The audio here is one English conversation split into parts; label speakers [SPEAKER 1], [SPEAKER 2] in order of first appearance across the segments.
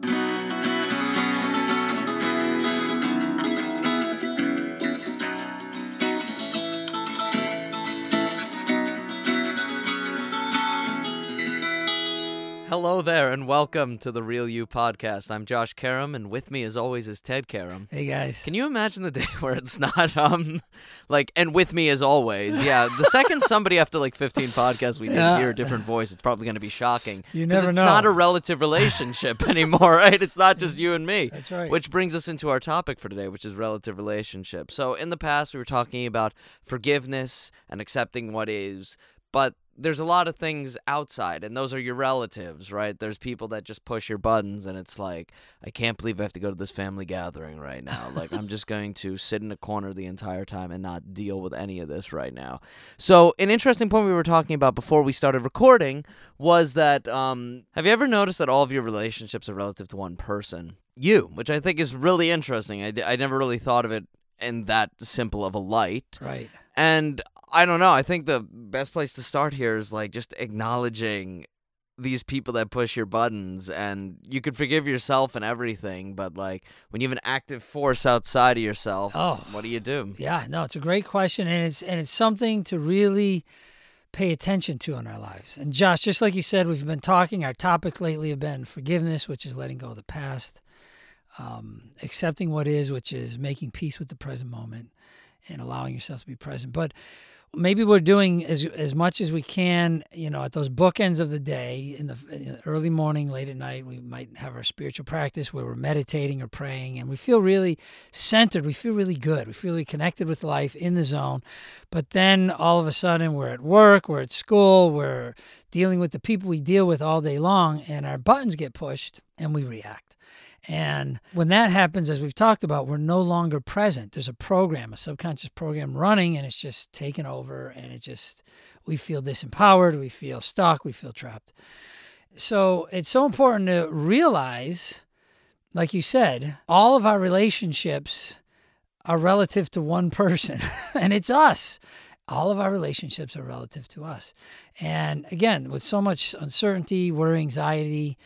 [SPEAKER 1] Thank you. Hello there, and welcome to the Real You podcast. I'm Josh Karam, and with me, as always, is Ted Karam.
[SPEAKER 2] Hey guys.
[SPEAKER 1] Can you imagine the day where it's not um like and with me as always? Yeah, the second somebody after like 15 podcasts we
[SPEAKER 2] Yeah.
[SPEAKER 1] hear a different voice, it's probably going to be shocking.
[SPEAKER 2] You
[SPEAKER 1] 'Cause
[SPEAKER 2] never
[SPEAKER 1] it's
[SPEAKER 2] know.
[SPEAKER 1] not a relative relationship anymore, right? It's not just you and me.
[SPEAKER 2] That's right.
[SPEAKER 1] Which brings us into our topic for today, which is relative relationships. So in the past, we were talking about forgiveness and accepting what is, but there's a lot of things outside, and those are your relatives, right? There's people that just push your buttons, and it's like, I can't believe I have to go to this family gathering right now. Like, I'm just going to sit in a corner the entire time and not deal with any of this right now. So, an interesting point we were talking about before we started recording was that um, have you ever noticed that all of your relationships are relative to one person? You, which I think is really interesting. i, I never really thought of it in that simple of a light.
[SPEAKER 2] Right.
[SPEAKER 1] And I don't know. I think the best place to start here is like just acknowledging these people that push your buttons and you could forgive yourself and everything, but like when you have an active force outside of yourself,
[SPEAKER 2] Oh.
[SPEAKER 1] what do you do?
[SPEAKER 2] Yeah, no, it's a great question and it's and it's something to really pay attention to in our lives. And Josh, just like you said, we've been talking our topics lately have been forgiveness, which is letting go of the past, um, accepting what is, which is making peace with the present moment and allowing yourself to be present. But maybe we're doing as as much as we can, you know, at those bookends of the day, in the, in the early morning, late at night. We might have our spiritual practice where we're meditating or praying, and we feel really centered. We feel really good. We feel really connected with life in the zone. But then all of a sudden, we're at work, we're at school, we're dealing with the people we deal with all day long, and our buttons get pushed, and we react. And when that happens, as we've talked about, we're no longer present. There's a program, a subconscious program running, and it's just taken over. And it just, we feel disempowered, we feel stuck, we feel trapped. So it's so important to realize, like you said, all of our relationships are relative to one person, and it's us. All of our relationships are relative to us. And again, with so much uncertainty, worry, anxiety,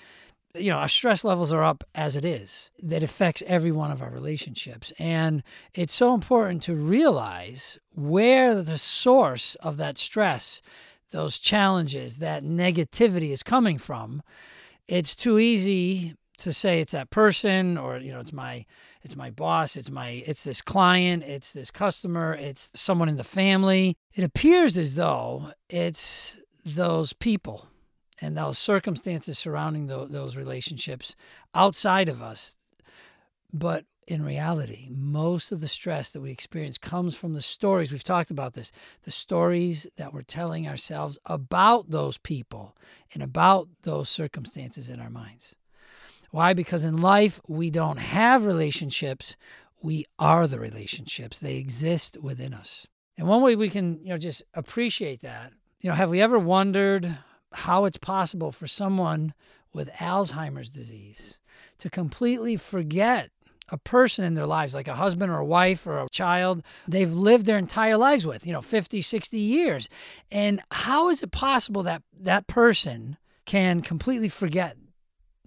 [SPEAKER 2] you know, our stress levels are up as it is. That affects every one of our relationships. And it's so important to realize where the source of that stress, those challenges, that negativity is coming from. It's too easy to say it's that person or you know it's my it's my boss it's my it's this client it's this customer it's someone in the family it appears as though it's those people and those circumstances surrounding tho- those relationships outside of us. But in reality, most of the stress that we experience comes from the stories. We've talked about this the stories that we're telling ourselves about those people and about those circumstances in our minds. Why? Because in life, we don't have relationships, we are the relationships, they exist within us. And one way we can, you know, just appreciate that, you know, have we ever wondered how it's possible for someone with Alzheimer's disease to completely forget a person in their lives, like a husband or a wife or a child they've lived their entire lives with, you know, 50, 60 years. And how is it possible that that person can completely forget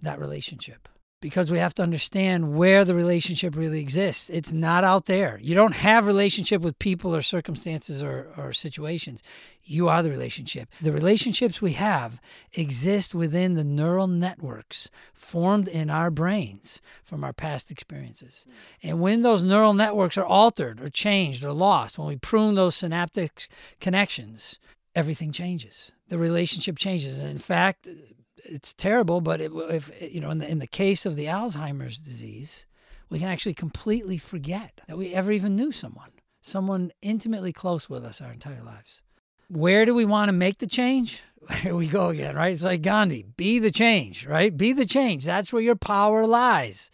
[SPEAKER 2] that relationship? Because we have to understand where the relationship really exists. It's not out there. You don't have relationship with people or circumstances or, or situations. You are the relationship. The relationships we have exist within the neural networks formed in our brains from our past experiences. And when those neural networks are altered or changed or lost, when we prune those synaptic connections, everything changes. The relationship changes. And in fact, it's terrible, but it, if you know, in the, in the case of the Alzheimer's disease, we can actually completely forget that we ever even knew someone, someone intimately close with us our entire lives. Where do we want to make the change? Here we go again, right? It's like Gandhi be the change, right? Be the change. That's where your power lies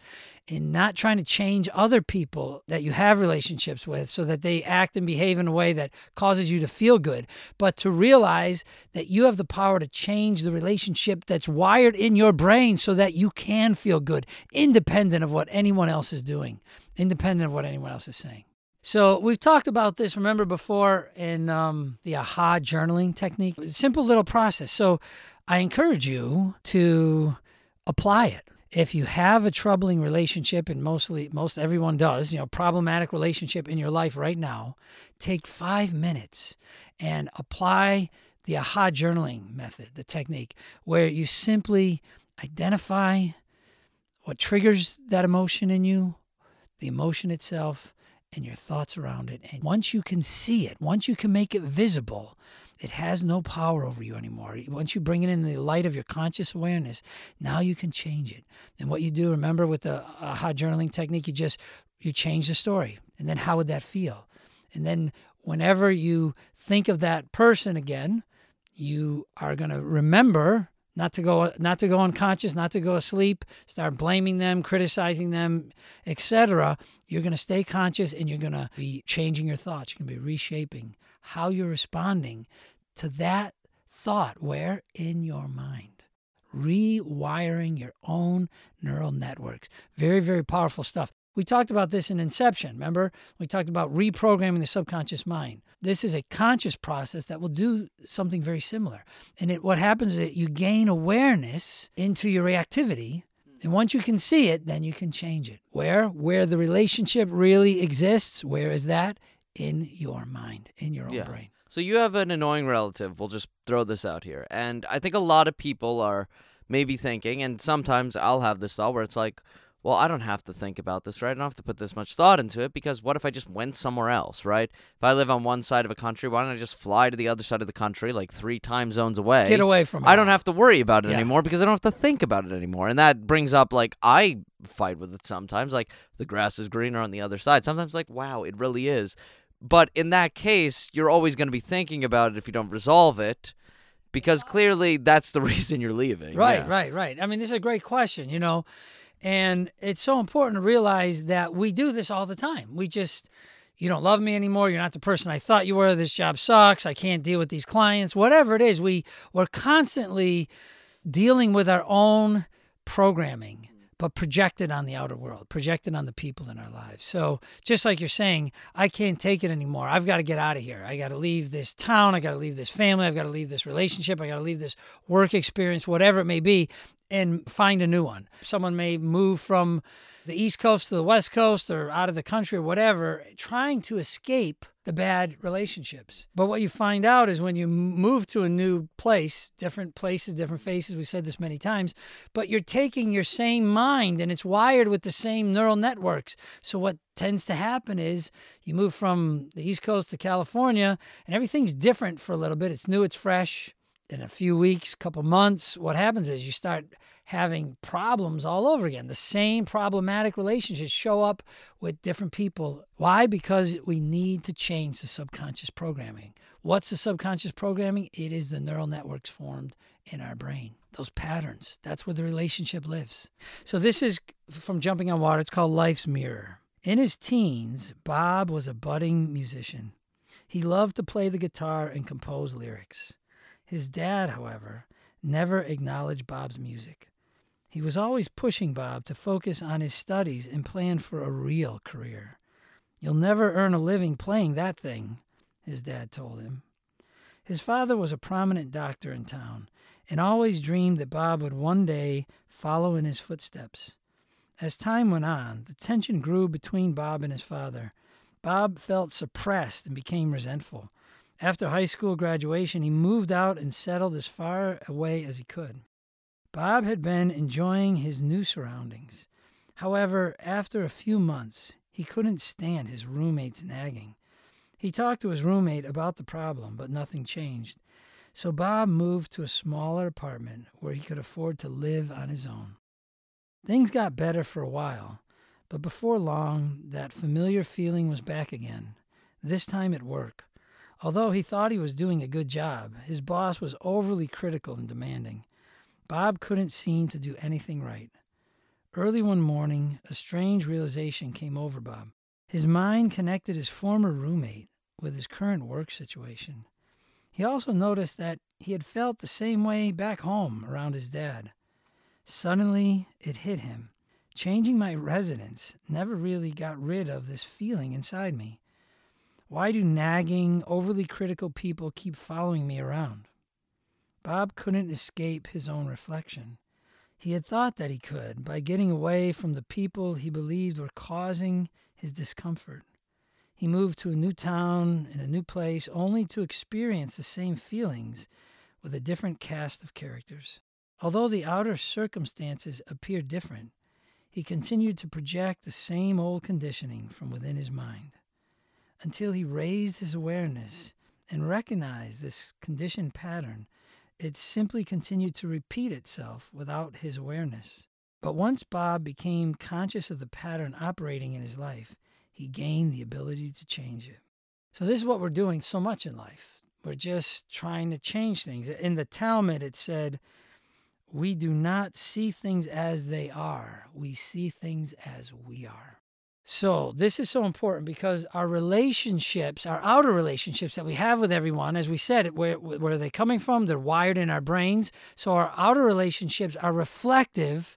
[SPEAKER 2] in not trying to change other people that you have relationships with so that they act and behave in a way that causes you to feel good, but to realize that you have the power to change the relationship that's wired in your brain so that you can feel good, independent of what anyone else is doing, independent of what anyone else is saying. So we've talked about this, remember before, in um, the AHA journaling technique. Simple little process. So I encourage you to apply it. If you have a troubling relationship and mostly most everyone does you know problematic relationship in your life right now take five minutes and apply the aha journaling method the technique where you simply identify what triggers that emotion in you the emotion itself and your thoughts around it. And once you can see it once you can make it visible it has no power over you anymore. Once you bring it in the light of your conscious awareness, now you can change it. And what you do, remember with the uh, aha journaling technique, you just you change the story. And then how would that feel? And then whenever you think of that person again, you are going to remember not to go not to go unconscious, not to go asleep, start blaming them, criticizing them, etc. You're going to stay conscious and you're going to be changing your thoughts. You're going to be reshaping how you're responding to that thought where? In your mind. Rewiring your own neural networks. Very very powerful stuff. We talked about this in inception remember? We talked about reprogramming the subconscious mind. This is a conscious process that will do something very similar. And it, what happens is that you gain awareness into your reactivity. And once you can see it then you can change it. Where? Where the relationship really exists. Where is that in your mind, in your own yeah. brain.
[SPEAKER 1] So you have an annoying relative. We'll just throw this out here. And I think a lot of people are maybe thinking, and sometimes I'll have this thought where it's like, well, I don't have to think about this, right? I don't have to put this much thought into it because what if I just went somewhere else, right? If I live on one side of a country, why don't I just fly to the other side of the country, like three time zones away?
[SPEAKER 2] Get away from it.
[SPEAKER 1] I don't have to worry about it yeah. anymore because I don't have to think about it anymore. And that brings up, like, I fight with it sometimes. Like, the grass is greener on the other side. Sometimes, like, wow, it really is. But in that case, you're always going to be thinking about it if you don't resolve it because clearly that's the reason you're leaving.
[SPEAKER 2] Right,
[SPEAKER 1] yeah.
[SPEAKER 2] right, right. I mean, this is a great question, you know, and it's so important to realize that we do this all the time. We just, you don't love me anymore. You're not the person I thought you were. This job sucks. I can't deal with these clients. Whatever it is, we we're constantly dealing with our own programming but projected on the outer world, projected on the people in our lives. So, just like you're saying, I can't take it anymore. I've got to get out of here. I got to leave this town. I got to leave this family. I've got to leave this relationship. I got to leave this work experience, whatever it may be, and find a new one. Someone may move from the East Coast to the West Coast or out of the country or whatever, trying to escape the bad relationships. But what you find out is when you move to a new place, different places, different faces, we've said this many times, but you're taking your same mind and it's wired with the same neural networks. So what tends to happen is you move from the East Coast to California and everything's different for a little bit. It's new, it's fresh. In a few weeks, couple months, what happens is you start having problems all over again. The same problematic relationships show up with different people. Why? Because we need to change the subconscious programming. What's the subconscious programming? It is the neural networks formed in our brain. Those patterns. That's where the relationship lives. So, this is from Jumping on Water. It's called Life's Mirror. In his teens, Bob was a budding musician. He loved to play the guitar and compose lyrics. His dad, however, never acknowledged Bob's music. He was always pushing Bob to focus on his studies and plan for a real career. You'll never earn a living playing that thing, his dad told him. His father was a prominent doctor in town and always dreamed that Bob would one day follow in his footsteps. As time went on, the tension grew between Bob and his father. Bob felt suppressed and became resentful. After high school graduation, he moved out and settled as far away as he could. Bob had been enjoying his new surroundings. However, after a few months, he couldn't stand his roommate's nagging. He talked to his roommate about the problem, but nothing changed. So Bob moved to a smaller apartment where he could afford to live on his own. Things got better for a while, but before long, that familiar feeling was back again, this time at work. Although he thought he was doing a good job, his boss was overly critical and demanding. Bob couldn't seem to do anything right. Early one morning, a strange realization came over Bob. His mind connected his former roommate with his current work situation. He also noticed that he had felt the same way back home around his dad. Suddenly, it hit him. Changing my residence never really got rid of this feeling inside me. Why do nagging, overly critical people keep following me around? Bob couldn't escape his own reflection. He had thought that he could by getting away from the people he believed were causing his discomfort. He moved to a new town and a new place only to experience the same feelings with a different cast of characters. Although the outer circumstances appeared different, he continued to project the same old conditioning from within his mind until he raised his awareness and recognized this conditioned pattern. It simply continued to repeat itself without his awareness. But once Bob became conscious of the pattern operating in his life, he gained the ability to change it. So, this is what we're doing so much in life. We're just trying to change things. In the Talmud, it said, We do not see things as they are, we see things as we are. So, this is so important because our relationships, our outer relationships that we have with everyone, as we said, where, where are they coming from? They're wired in our brains. So, our outer relationships are reflective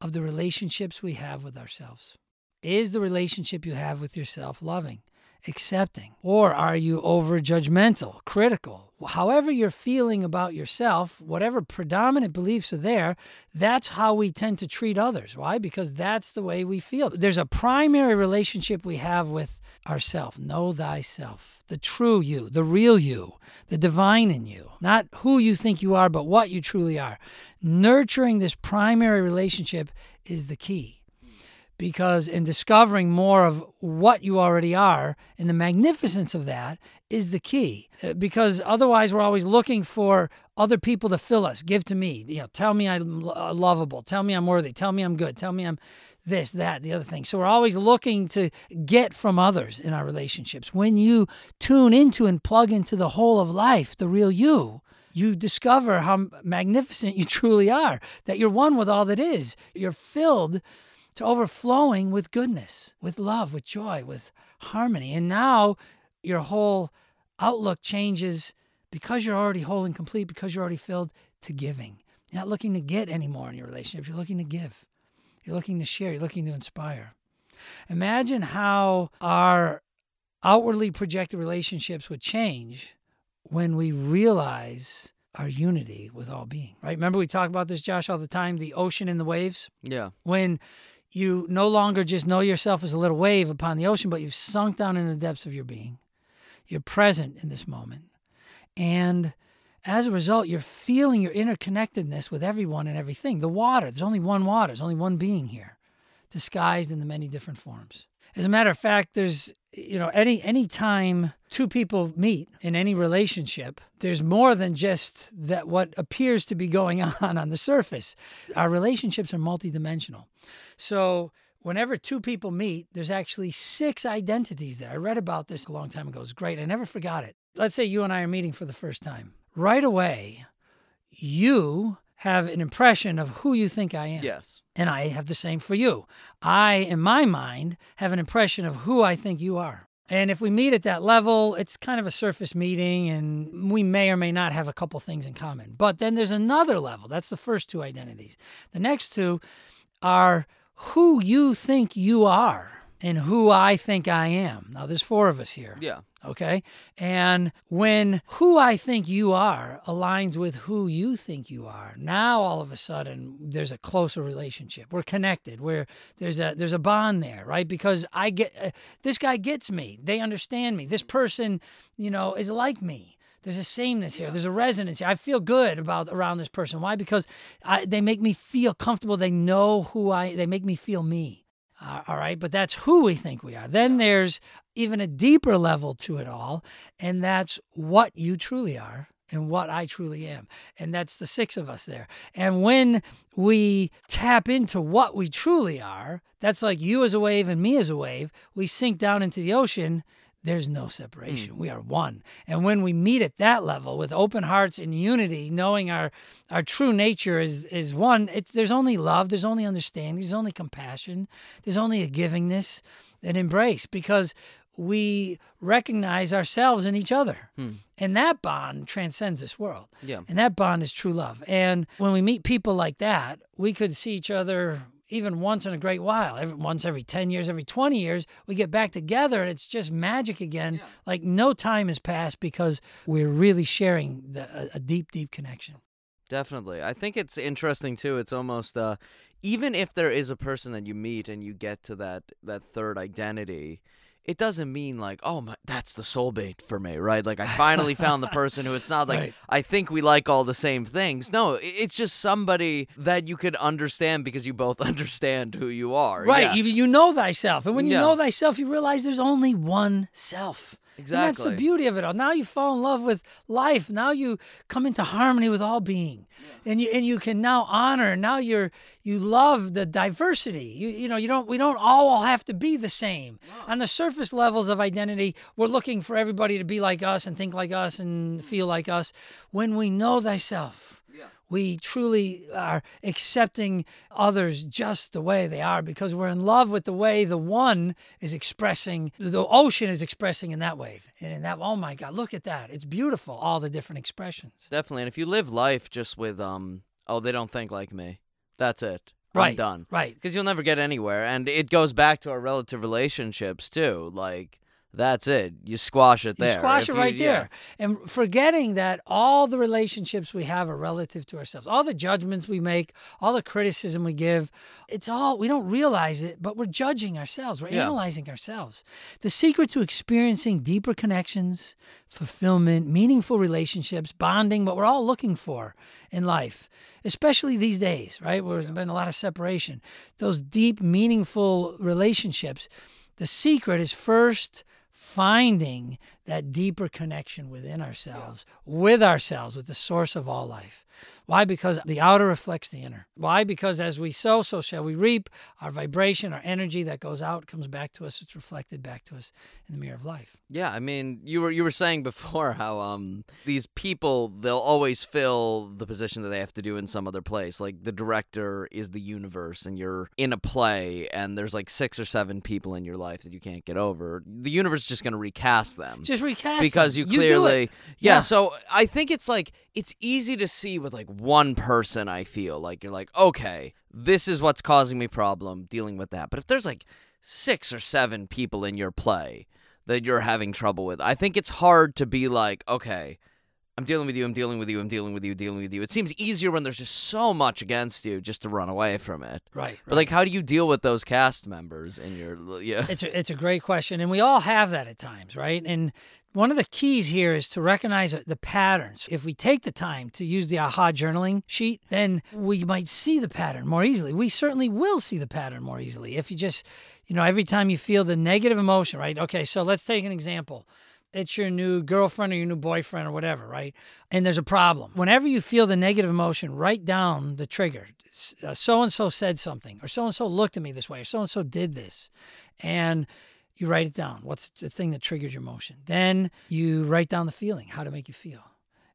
[SPEAKER 2] of the relationships we have with ourselves. Is the relationship you have with yourself loving? Accepting? Or are you over judgmental, critical? However, you're feeling about yourself, whatever predominant beliefs are there, that's how we tend to treat others. Why? Because that's the way we feel. There's a primary relationship we have with ourself. Know thyself, the true you, the real you, the divine in you, not who you think you are, but what you truly are. Nurturing this primary relationship is the key because in discovering more of what you already are and the magnificence of that is the key. Uh, because otherwise we're always looking for other people to fill us. Give to me. You know tell me i'm uh, lovable. Tell me i'm worthy. Tell me i'm good. Tell me i'm this that the other thing. So we're always looking to get from others in our relationships. When you tune into and plug into the whole of life the real you you discover how magnificent you truly are that you're one with all that is. You're filled to overflowing with goodness, with love, with joy, with harmony. And now your whole outlook changes because you're already whole and complete, because you're already filled to giving. You're not looking to get anymore in your relationships, you're looking to give. You're looking to share, you're looking to inspire. Imagine how our outwardly projected relationships would change when we realize our unity with all being, right? Remember we talk about this, Josh, all the time the ocean and the waves?
[SPEAKER 1] Yeah.
[SPEAKER 2] When you no longer just know yourself as a little wave upon the ocean, but you've sunk down in the depths of your being. You're present in this moment. And as a result, you're feeling your interconnectedness with everyone and everything. The water, there's only one water, there's only one being here, disguised in the many different forms. As a matter of fact, there's you know any any time two people meet in any relationship there's more than just that what appears to be going on on the surface. Our relationships are multidimensional. So whenever two people meet there's actually six identities there. I read about this a long time ago. It's great. I never forgot it. Let's say you and i are meeting for the first time. Right away you have an impression of who you think I am.
[SPEAKER 1] Yes.
[SPEAKER 2] And I have the same for you. I, in my mind, have an impression of who I think you are. And if we meet at that level, it's kind of a surface meeting, and we may or may not have a couple things in common. But then there's another level. That's the first two identities. The next two are who you think you are and who I think I am. Now, there's four of us here.
[SPEAKER 1] Yeah.
[SPEAKER 2] Okay. And when who I think you are aligns with who you think you are, now all of a sudden there's a closer relationship. We're connected. Where there's a there's a bond there, right? Because I get uh, this guy gets me. They understand me. This person, you know, is like me. There's a sameness here. There's a resonance here. I feel good about around this person. Why? Because I, they make me feel comfortable. They know who I. They make me feel me. Uh, all right, but that's who we think we are. Then there's even a deeper level to it all, and that's what you truly are and what I truly am. And that's the six of us there. And when we tap into what we truly are, that's like you as a wave and me as a wave, we sink down into the ocean there's no separation. Mm. We are one. And when we meet at that level with open hearts and unity, knowing our our true nature is is one, it's there's only love, there's only understanding, there's only compassion, there's only a givingness and embrace because we recognize ourselves in each other. Hmm. And that bond transcends this world.
[SPEAKER 1] Yeah.
[SPEAKER 2] And that bond is true love. And when we meet people like that, we could see each other even once in a great while, every, once every 10 years, every 20 years, we get back together and it's just magic again. Yeah. Like no time has passed because we're really sharing the, a, a deep, deep connection.
[SPEAKER 1] Definitely. I think it's interesting too. It's almost uh even if there is a person that you meet and you get to that that third identity, it doesn't mean like, oh my that's the soulmate for me, right? Like I finally found the person who it's not like
[SPEAKER 2] Right.
[SPEAKER 1] I think we like all the same things. No, it's just somebody that you could understand because you both understand who you are.
[SPEAKER 2] Right.
[SPEAKER 1] Yeah.
[SPEAKER 2] You, you know thyself. And when you
[SPEAKER 1] Yeah.
[SPEAKER 2] know thyself, you realize there's only one self. And that's the beauty of it all. Now you fall in love with life. Now you come into harmony with all being. And you and you can now honor. Now you're you love the diversity. You you know, you don't we don't all have to be the same. On the surface levels of identity, we're looking for everybody to be like us and think like us and feel like us. When we know thyself, we truly are accepting others just the way they are because we're in love with the way the one is expressing, the ocean is expressing in that wave. And in that, oh my God, look at that. It's beautiful, all the different expressions.
[SPEAKER 1] Definitely. And if you live life just with um oh they don't think like me. That's it. I'm
[SPEAKER 2] Right.
[SPEAKER 1] done.
[SPEAKER 2] Right.
[SPEAKER 1] because you'll never get anywhere and it goes back to our relative relationships too like that's it you squash it there.
[SPEAKER 2] You
[SPEAKER 1] squash
[SPEAKER 2] it
[SPEAKER 1] you-
[SPEAKER 2] right
[SPEAKER 1] yeah.
[SPEAKER 2] there. And forgetting that all the relationships we have are relative to ourselves. All the judgments we make, all the criticism we give, it's all, we don't realize it, but we're judging ourselves. We're
[SPEAKER 1] Yeah.
[SPEAKER 2] analyzing ourselves. The secret to experiencing deeper connections, fulfillment, meaningful relationships, bonding, what we're all looking for in life, especially these days, right? Where there's been a lot of separation. Those deep, meaningful relationships, the secret is first finding that deeper connection within ourselves, with ourselves, with the source of all life. Why? Because the outer reflects the inner. Why? Because as we sow, so shall we reap. Our vibration, our energy that goes out comes back to us. It's reflected back to us in the mirror of life.
[SPEAKER 1] yeah i mean you were you were saying before how um these people they'll always fill the position that they have to do in some other place like the director is the universe and you're in a play and there's like six or seven people in your life that you can't get over the universe is just going to recast them
[SPEAKER 2] Just recast
[SPEAKER 1] because
[SPEAKER 2] them.
[SPEAKER 1] you clearly
[SPEAKER 2] it.
[SPEAKER 1] yeah,
[SPEAKER 2] Yeah.
[SPEAKER 1] so i think it's like it's easy to see with like one person i feel like you're like okay this is what's causing me problem dealing with that but if there's like six or seven people in your play that you're having trouble with i think it's hard to be like okay I'm dealing with you, I'm dealing with you, I'm dealing with you, dealing with you. It seems easier when there's just so much against you just to run away from it.
[SPEAKER 2] Right.
[SPEAKER 1] But like how do you deal with those cast members in your yeah.
[SPEAKER 2] It's a, it's a great question, and we all have that at times, right? And one of the keys here is to recognize uh, the patterns. If we take the time to use the aha journaling sheet, then we might see the pattern more easily. We certainly will see the pattern more easily if you just, you know, every time you feel the negative emotion, right? Okay, so let's take an example. It's your new girlfriend or your new boyfriend or whatever, right? And there's a problem. Whenever you feel the negative emotion, write down the trigger. So and so said something, or so and so looked at me this way, or so and so did this. And you write it down. What's the thing that triggered your emotion? Then you write down the feeling, how to make you feel.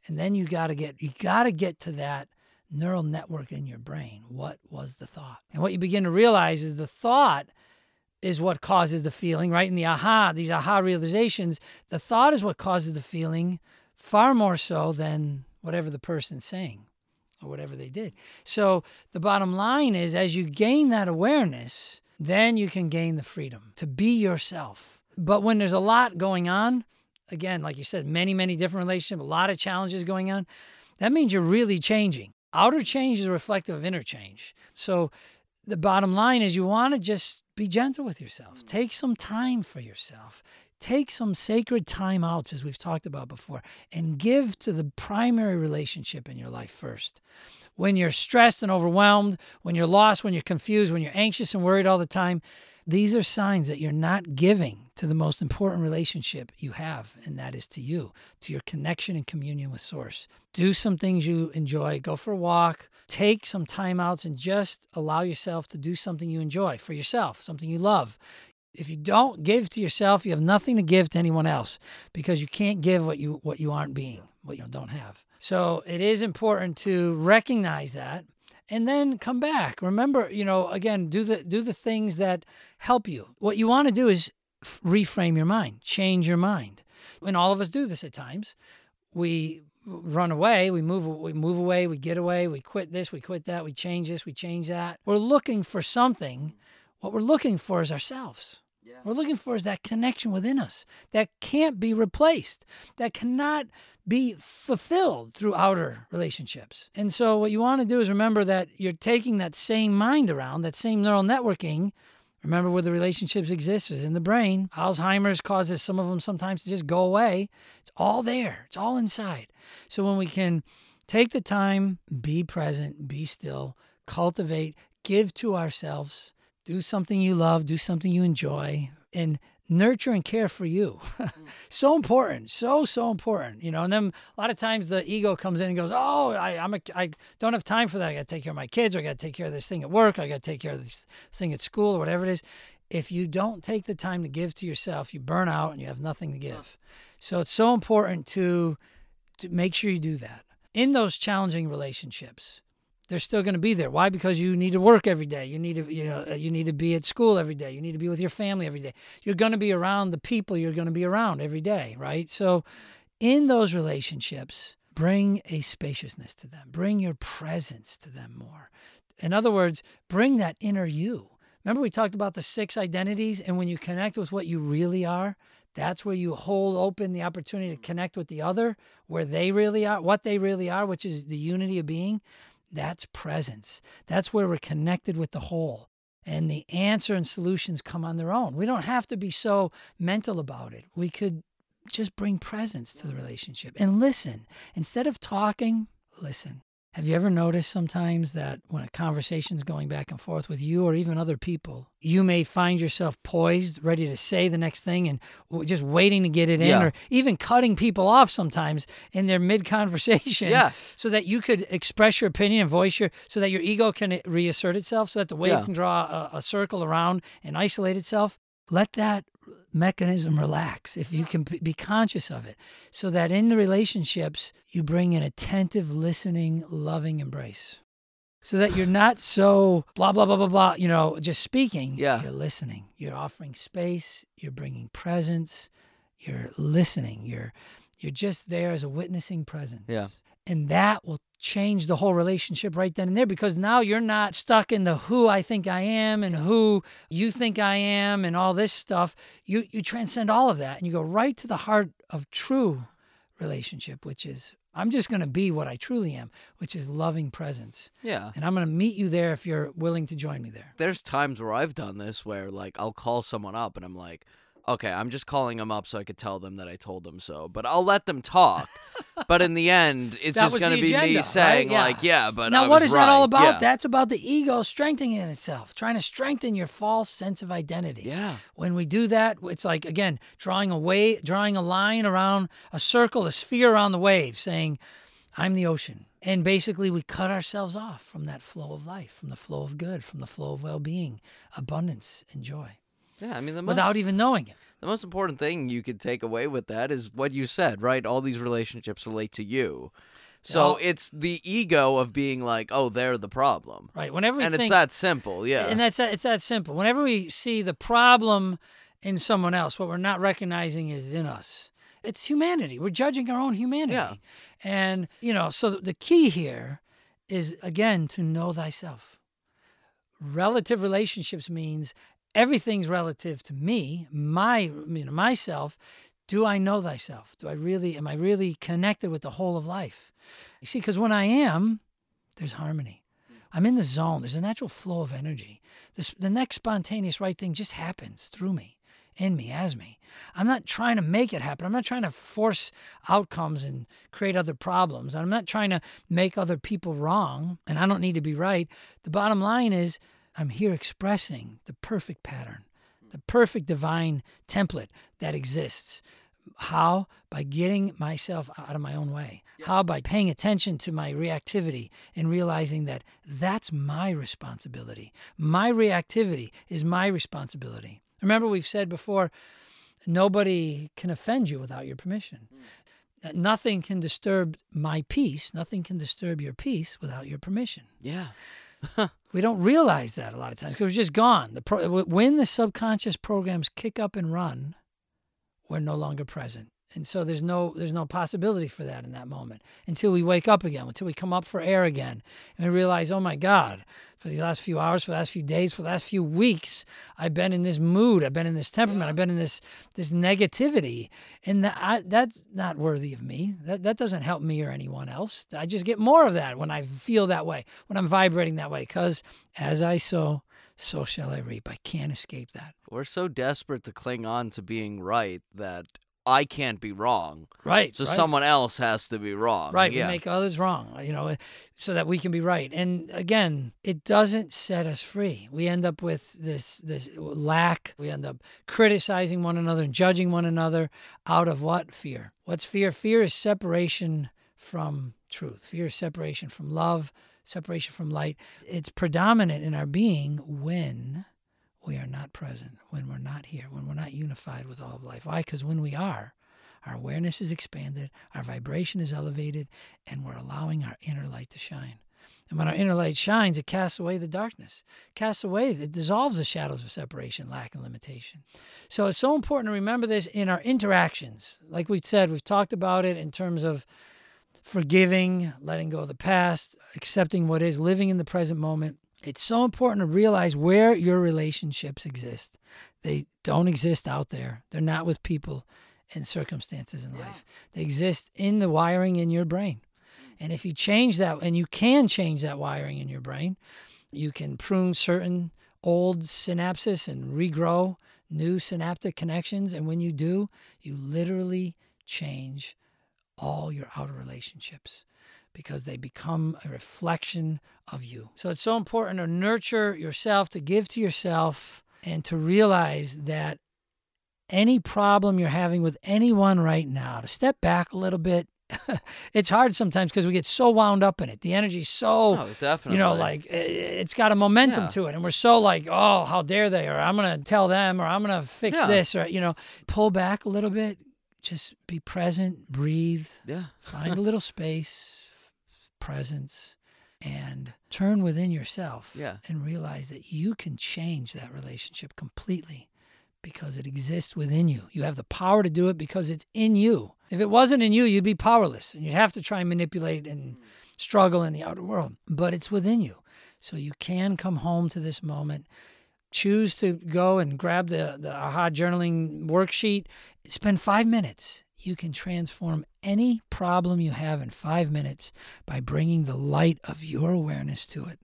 [SPEAKER 2] And then you got to get you got to get to that neural network in your brain. What was the thought? And what you begin to realize is the thought is what causes the feeling, right? And the aha, these aha realizations, the thought is what causes the feeling far more so than whatever the person's saying or whatever they did. So the bottom line is as you gain that awareness, then you can gain the freedom to be yourself. But when there's a lot going on, again, like you said, many, many different relationships, a lot of challenges going on, that means you're really changing. Outer change is reflective of inner change. So the bottom line is you want to just be gentle with yourself. Mm. Take some time for yourself. Take some sacred time outs, as we've talked about before, and give to the primary relationship in your life first. When you're stressed and overwhelmed, when you're lost, when you're confused, when you're anxious and worried all the time, these are signs that you're not giving to the most important relationship you have, and that is to you, to your connection and communion with Source. Do some things you enjoy. Go for a walk. Take some time outs and just allow yourself to do something you enjoy for yourself, something you love. If you don't give to yourself, you have nothing to give to anyone else because you can't give what you what you aren't being, what you don't have. So it is important to recognize that and then come back. Remember, you know, again, do the do the things that help you. What you want to do is reframe your mind, change your mind. And all of us do this at times. We run away, we move we move away, we get away, we quit this, we quit that, we change this, we change that. We're looking for something. What we're looking for is ourselves. We're looking for is that connection within us that can't be replaced, that cannot be fulfilled through outer relationships. And so, what you want to do is remember that you're taking that same mind around, that same neural networking. Remember where the relationships exist is in the brain. Alzheimer's causes some of them sometimes to just go away. It's all there, it's all inside. So, when we can take the time, be present, be still, cultivate, give to ourselves, do something you love, do something you enjoy, and nurture and care for you. Mm. so important, so so important. You know, and then a lot of times the ego comes in and goes, "Oh, I, I'm a, I don't have time for that. I got to take care of my kids, or I got to take care of this thing at work, or I got to take care of this thing at school, or whatever it is." If you don't take the time to give to yourself, you burn out and you have nothing to give. So it's so important to to make sure you do that in those challenging relationships they're still going to be there. Why? Because you need to work every day. You need to, you know, uh, you need to be at school every day. You need to be with your family every day. You're going to be around the people you're going to be around every day, right? So, in those relationships, bring a spaciousness to them. Bring your presence to them more. In other words, bring that inner you. Remember we talked about the six identities and when you connect with what you really are, that's where you hold open the opportunity to connect with the other, where they really are, what they really are, which is the unity of being. That's presence. That's where we're connected with the whole. And the answer and solutions come on their own. We don't have to be so mental about it. We could just bring presence to the relationship and listen. Instead of talking, listen. Have you ever noticed sometimes that when a conversation's going back and forth with you or even other people, you may find yourself poised, ready to say the next thing and just waiting to get it in
[SPEAKER 1] Yeah.
[SPEAKER 2] or even cutting people off sometimes in their mid conversation
[SPEAKER 1] Yeah.
[SPEAKER 2] so that you could express your opinion and voice your so that your ego can reassert itself so that the wave
[SPEAKER 1] Yeah.
[SPEAKER 2] can draw a, a circle around and isolate itself let that mechanism relax if you can be conscious of it so that in the relationships you bring an attentive listening loving embrace. So that you're not so blah blah blah blah blah you know just speaking.
[SPEAKER 1] Yeah.
[SPEAKER 2] you're listening. You're offering space. You're bringing presence. You're listening. You're you're just there as a witnessing presence.
[SPEAKER 1] Yeah.
[SPEAKER 2] And that will change the whole relationship right then and there because now you're not stuck in the who I think I am and who you think I am and all this stuff. You you transcend all of that and you go right to the heart of true relationship, which is I'm just going to be what I truly am, which is loving presence.
[SPEAKER 1] Yeah.
[SPEAKER 2] And I'm going to meet you there if you're willing to join me there.
[SPEAKER 1] There's times where I've done this where like I'll call someone up and I'm like, okay, I'm just calling them up so I could tell them that I told them so, but I'll let them talk. but in the end, it's
[SPEAKER 2] That
[SPEAKER 1] just going to be
[SPEAKER 2] agenda,
[SPEAKER 1] me
[SPEAKER 2] right?
[SPEAKER 1] saying
[SPEAKER 2] Yeah.
[SPEAKER 1] like, yeah, but
[SPEAKER 2] now,
[SPEAKER 1] I
[SPEAKER 2] what is that all about?
[SPEAKER 1] Yeah.
[SPEAKER 2] That's about the ego strengthening itself, trying to strengthen your false sense of identity.
[SPEAKER 1] Yeah.
[SPEAKER 2] When we do that, it's like again drawing a wave, drawing a line around a circle, a sphere around the wave, saying, "I'm the ocean." And basically, we cut ourselves off from that flow of life, from the flow of good, from the flow of well-being, abundance, and joy,
[SPEAKER 1] Yeah, I mean the most,
[SPEAKER 2] without even knowing it.
[SPEAKER 1] the most important thing you could take away with that is what you said, right? All these relationships relate to you. So it's the ego of being like, oh, they're the problem.
[SPEAKER 2] Right? Whenever we
[SPEAKER 1] and
[SPEAKER 2] think,
[SPEAKER 1] it's that simple, yeah.
[SPEAKER 2] and that's it's that simple. Whenever we see the problem in someone else, what we're not recognizing is in us. It's humanity. We're judging our own humanity.
[SPEAKER 1] Yeah.
[SPEAKER 2] And you know, so the key here is again to know thyself. Relative relationships means everything's relative to me, my you know, myself. Do I know thyself? Do I really am I really connected with the whole of life? You see, because when I am, there's harmony. I'm in the zone. There's a natural flow of energy. This, the next spontaneous right thing just happens through me, in me, as me. I'm not trying to make it happen. I'm not trying to force outcomes and create other problems. I'm not trying to make other people wrong, and I don't need to be right. The bottom line is I'm here expressing the perfect pattern, the perfect divine template that exists. How? By getting myself out of my own way. How? By paying attention to my reactivity and realizing that that's my responsibility. My reactivity is my responsibility. Remember, we've said before nobody can offend you without your permission. That Nothing can disturb my peace, nothing can disturb your peace without your permission.
[SPEAKER 1] yeah.
[SPEAKER 2] We don't realize that a lot of times because we're just gone. The pro- when the subconscious programs kick up and run, we're no longer present And so there's no there's no possibility for that in that moment until we wake up again, until we come up for air again, and we realize, oh my God, for these last few hours, for the last few days, for the last few weeks, I've been in this mood, I've been in this temperament, I've been in this this negativity, and that, I, that's not worthy of me. That that doesn't help me or anyone else. I just get more of that when I feel that way, when I'm vibrating that way, because as I sow, so shall I reap. I can't escape that.
[SPEAKER 1] We're so desperate to cling on to being right that I can't be wrong.
[SPEAKER 2] Right.
[SPEAKER 1] So
[SPEAKER 2] right.
[SPEAKER 1] someone else has to be wrong.
[SPEAKER 2] Right.
[SPEAKER 1] Yeah.
[SPEAKER 2] We make others wrong, you know, so that we can be right. And again, it doesn't set us free. We end up with this this lack. We end up criticizing one another and judging one another out of what? Fear. What's fear? Fear is separation from truth. Fear is separation from love, separation from light. It's predominant in our being when we are not present, when we're not here, when we're not unified with all of life. Why? Because when we are, our awareness is expanded, our vibration is elevated, and we're allowing our inner light to shine. And when our inner light shines, it casts away the darkness, casts away, it dissolves the shadows of separation, lack, and limitation. So it's so important to remember this in our interactions. Like we said, we've talked about it in terms of forgiving, letting go of the past, accepting what is, living in the present moment. It's so important to realize where your relationships exist. They don't exist out there. They're not with people and circumstances in
[SPEAKER 1] Yeah.
[SPEAKER 2] life. They exist in the wiring in your brain. Mm. And if you change that, and you can change that wiring in your brain, you can prune certain old synapses and regrow new synaptic connections. And when you do, you literally change all your outer relationships because they become a reflection of you. So it's so important to nurture yourself, to give to yourself, and to realize that any problem you're having with anyone right now, to step back a little bit. it's hard sometimes because we get so wound up in it. The energy's so,
[SPEAKER 1] Oh, definitely.
[SPEAKER 2] you know, like it's got a momentum
[SPEAKER 1] Yeah.
[SPEAKER 2] to it. And we're so like, oh, how dare they? Or I'm going to tell them, or I'm going to fix
[SPEAKER 1] Yeah.
[SPEAKER 2] this, or, you know, pull back a little bit. Just be present, breathe,
[SPEAKER 1] yeah.
[SPEAKER 2] find a little space, presence, and turn within yourself
[SPEAKER 1] Yeah.
[SPEAKER 2] and realize that you can change that relationship completely because it exists within you. You have the power to do it because it's in you. If it wasn't in you, you'd be powerless and you'd have to try and manipulate and hmm. struggle in the outer world. But it's within you. So you can come home to this moment. Choose to go and grab the, the AHA journaling worksheet. Spend five minutes. You can transform any problem you have in five minutes by bringing the light of your awareness to it.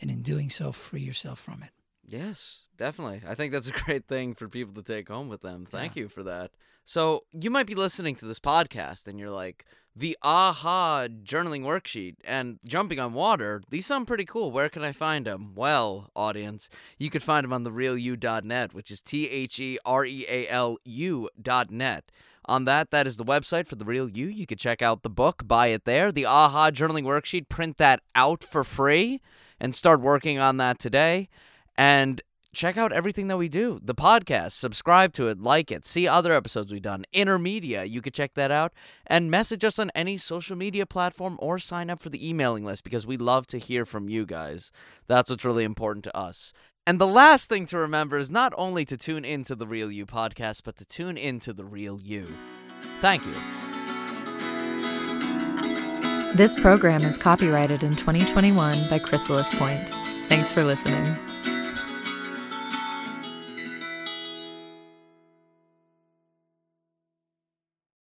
[SPEAKER 2] And in doing so, free yourself from it.
[SPEAKER 1] Yes, definitely. I think that's a great thing for people to take home with them. Thank you for that. So, you might be listening to this podcast and you're like, the AHA journaling worksheet and jumping on water, these sound pretty cool. Where can I find them? Well, audience, you could find them on therealu.net, which is T H E R E A L U.net. On that, that is the website for The Real You. You could check out the book, buy it there. The AHA journaling worksheet, print that out for free and start working on that today. And check out everything that we do the podcast, subscribe to it, like it, see other episodes we've done. Intermedia, you could check that out. And message us on any social media platform or sign up for the emailing list because we love to hear from you guys. That's what's really important to us. And the last thing to remember is not only to tune into the Real You podcast, but to tune into the Real You. Thank you.
[SPEAKER 3] This program is copyrighted in 2021 by Chrysalis Point. Thanks for listening.